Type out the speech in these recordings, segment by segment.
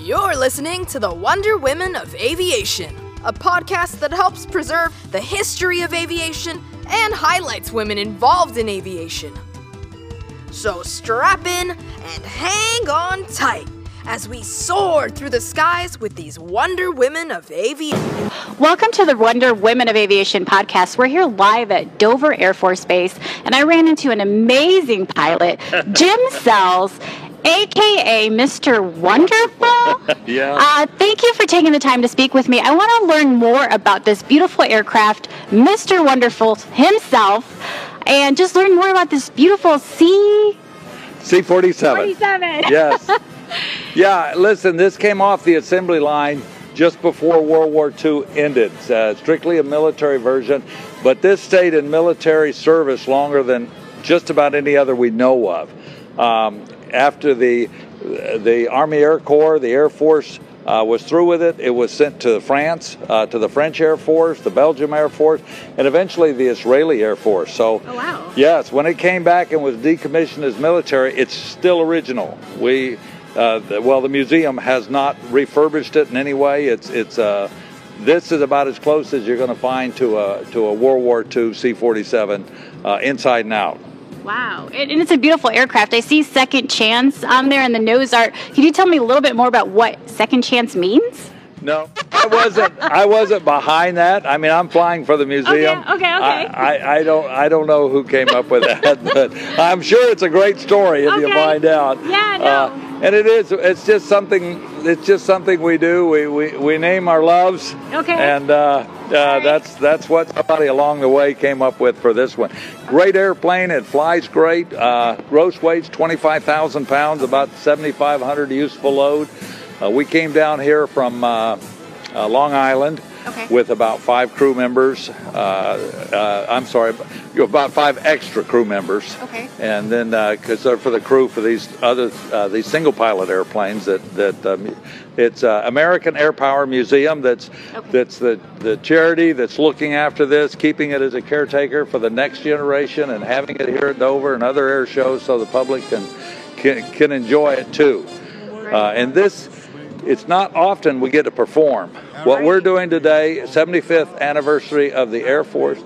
You're listening to the Wonder Women of Aviation, a podcast that helps preserve the history of aviation and highlights women involved in aviation. So strap in and hang on tight as we soar through the skies with these Wonder Women of Aviation. Welcome to the Wonder Women of Aviation podcast. We're here live at Dover Air Force Base, and I ran into an amazing pilot, Jim Sells. AKA Mr. Wonderful. yeah. Uh, thank you for taking the time to speak with me. I want to learn more about this beautiful aircraft, Mr. Wonderful himself, and just learn more about this beautiful C. C 47. 47. Yes. yeah, listen, this came off the assembly line just before World War II ended. Uh, strictly a military version, but this stayed in military service longer than just about any other we know of. Um, after the the Army Air Corps, the Air Force uh, was through with it. It was sent to France, uh, to the French Air Force, the Belgium Air Force, and eventually the Israeli Air Force. So, oh, wow. yes, when it came back and was decommissioned as military, it's still original. We, uh, well, the museum has not refurbished it in any way. It's it's uh, this is about as close as you're going to find to a to a World War II C-47 uh, inside and out. Wow, and it's a beautiful aircraft. I see Second Chance on there in the nose art. Can you tell me a little bit more about what Second Chance means? No, I wasn't. I wasn't behind that. I mean, I'm flying for the museum. Okay, okay, okay. I, I, I don't. I don't know who came up with that, but I'm sure it's a great story if okay. you find out. Yeah, no. Uh, and it is. It's just something. It's just something we do. We we, we name our loves. Okay. And uh, uh, right. that's that's what somebody along the way came up with for this one. Great airplane. It flies great. Uh, gross weights 25,000 pounds, about 7,500 useful load. Uh, we came down here from uh, uh, Long Island okay. with about five crew members. Uh, uh, I'm sorry, about five extra crew members. Okay. And then because they're for the crew for these other these single pilot airplanes that that um, it's American Air Power Museum that's okay. that's the the charity that's looking after this, keeping it as a caretaker for the next generation, and having it here at Dover and other air shows so the public can can, can enjoy it too. Uh, and this it's not often we get to perform. What we're doing today, 75th anniversary of the Air Force,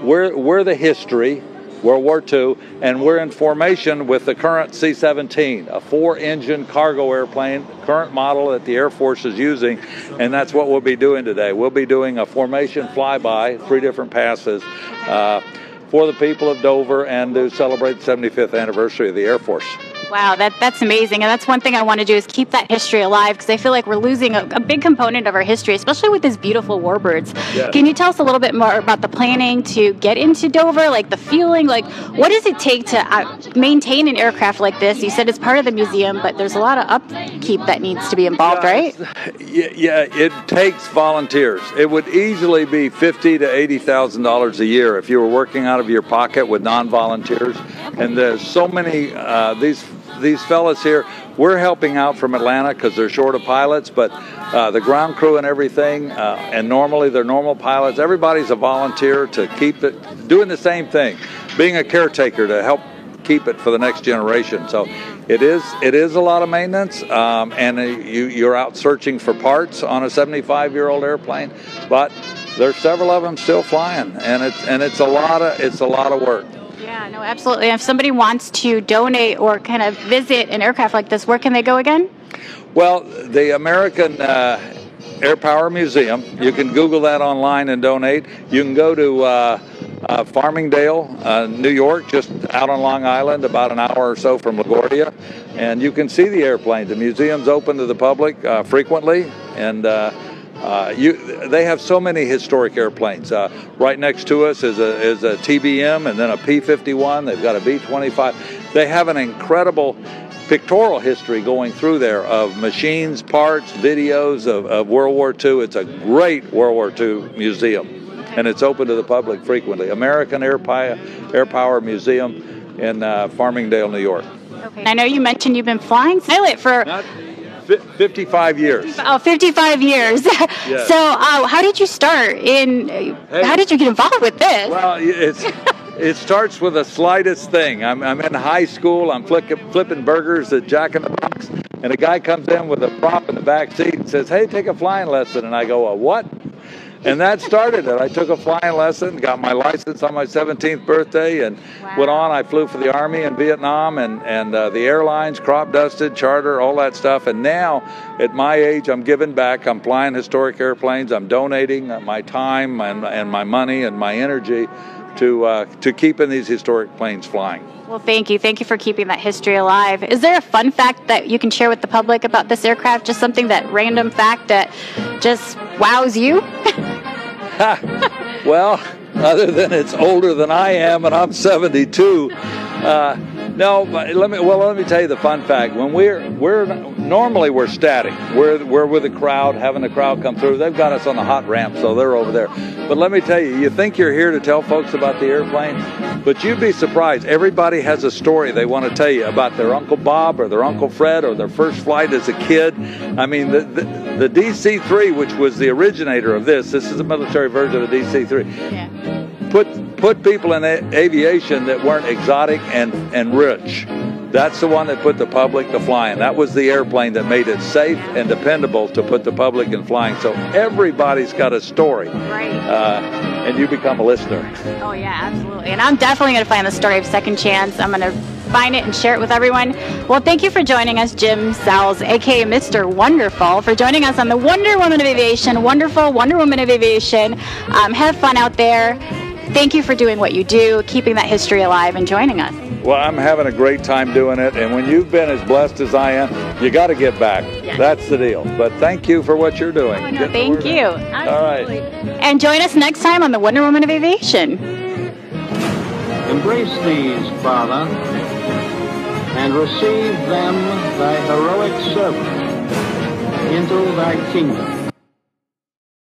we're, we're the history, World War II, and we're in formation with the current C 17, a four engine cargo airplane, current model that the Air Force is using, and that's what we'll be doing today. We'll be doing a formation flyby, three different passes. Uh, for the people of Dover and to celebrate the 75th anniversary of the Air Force. Wow, that, that's amazing. And that's one thing I want to do is keep that history alive because I feel like we're losing a, a, big component of our history, especially with these beautiful warbirds. Yes. Can you tell us a little bit more about the planning to get into Dover, like the fueling? Like, what does it take to uh, maintain an aircraft like this? You said it's part of the museum, but there's a lot of upkeep that needs to be involved, right? Yeah, yeah, it takes volunteers. It would easily be fifty to eighty thousand dollars a year if you were working out of your pocket with non-volunteers. And there's so many uh, these these fellas here, we're helping out from Atlanta because they're short of pilots, but uh, the ground crew and everything, uh, and normally they're normal pilots. Everybody's a volunteer to keep it doing the same thing, being a caretaker to help keep it for the next generation. So it is it is a lot of maintenance, um, and uh, you you're out searching for parts on a 75 year old airplane, but there's several of them still flying, and it's and it's a lot of it's a lot of work. Yeah, no, absolutely. If somebody wants to donate or kind of visit an aircraft like this, where can they go again? Well, the American uh, Air Power Museum, you can Google that online and donate. You can go to uh, uh, Farmingdale, uh, New York, just out on Long Island, about an hour or so from LaGuardia, and you can see the airplane. The museum's open to the public uh, frequently, and uh, you, they have so many historic airplanes. Uh, right next to us is a, is a TBM and then a P-51. They've got a B-25. They have an incredible pictorial history going through there of machines, parts, videos of, of World War II. It's a great World War II museum, and it's open to the public frequently. American Air, Power, Air Power Museum in uh, Farmingdale, New York. Okay. I know you mentioned you've been flying pilot for. Not, 55 years. Oh, 55 years. Yes. So, uh, how did you start in? Hey. How did you get involved with this? Well, it's it starts with the slightest thing. I'm, I'm in high school. I'm flipping burgers at Jack in the Box. and a guy comes in with a prop in the back seat and says, "Hey, take a flying lesson." And I go, "A what?" And that started it. I took a flying lesson, got my license on my 17th birthday, and wow. went on. I flew for the Army in Vietnam and, and uh, the airlines, crop dusted, charter, all that stuff. And now, at my age, I'm giving back. I'm flying historic airplanes. I'm donating my time and, and my money and my energy to, uh, to keeping these historic planes flying. Well, thank you. Thank you for keeping that history alive. Is there a fun fact that you can share with the public about this aircraft? Just something that random fact that just wows you? well, other than it's older than I am and I'm 72. Uh, no, but let me. Well, let me tell you the fun fact. When we're we're normally we're static. We're we're with a crowd, having the crowd come through. They've got us on the hot ramp, so they're over there. But let me tell you, you think you're here to tell folks about the airplane, but you'd be surprised. Everybody has a story they want to tell you about their Uncle Bob or their Uncle Fred or their first flight as a kid. I mean, the the, the DC-3, which was the originator of this. This is a military version of the DC-3. Yeah put put people in aviation that weren't exotic and and rich. That's the one that put the public to flying. That was the airplane that made it safe and dependable to put the public in flying. So everybody's got a story. Right. Uh, and you become a listener. Oh, yeah, absolutely. And I'm definitely going to find the story of Second Chance. I'm going to find it and share it with everyone. Well, thank you for joining us, Jim Sells, aka Mr. Wonderful, for joining us on the Wonder Woman of Aviation. Wonderful Wonder Woman of Aviation. Um, have fun out there. Thank you for doing what you do, keeping that history alive, and joining us. Well, I'm having a great time doing it, and when you've been as blessed as I am, you got to get back. Yes. That's the deal. But thank you for what you're doing. Oh, no, thank you. All right. And join us next time on the Wonder Woman of Aviation. Embrace these, Father, and receive them, thy heroic servant, into thy kingdom.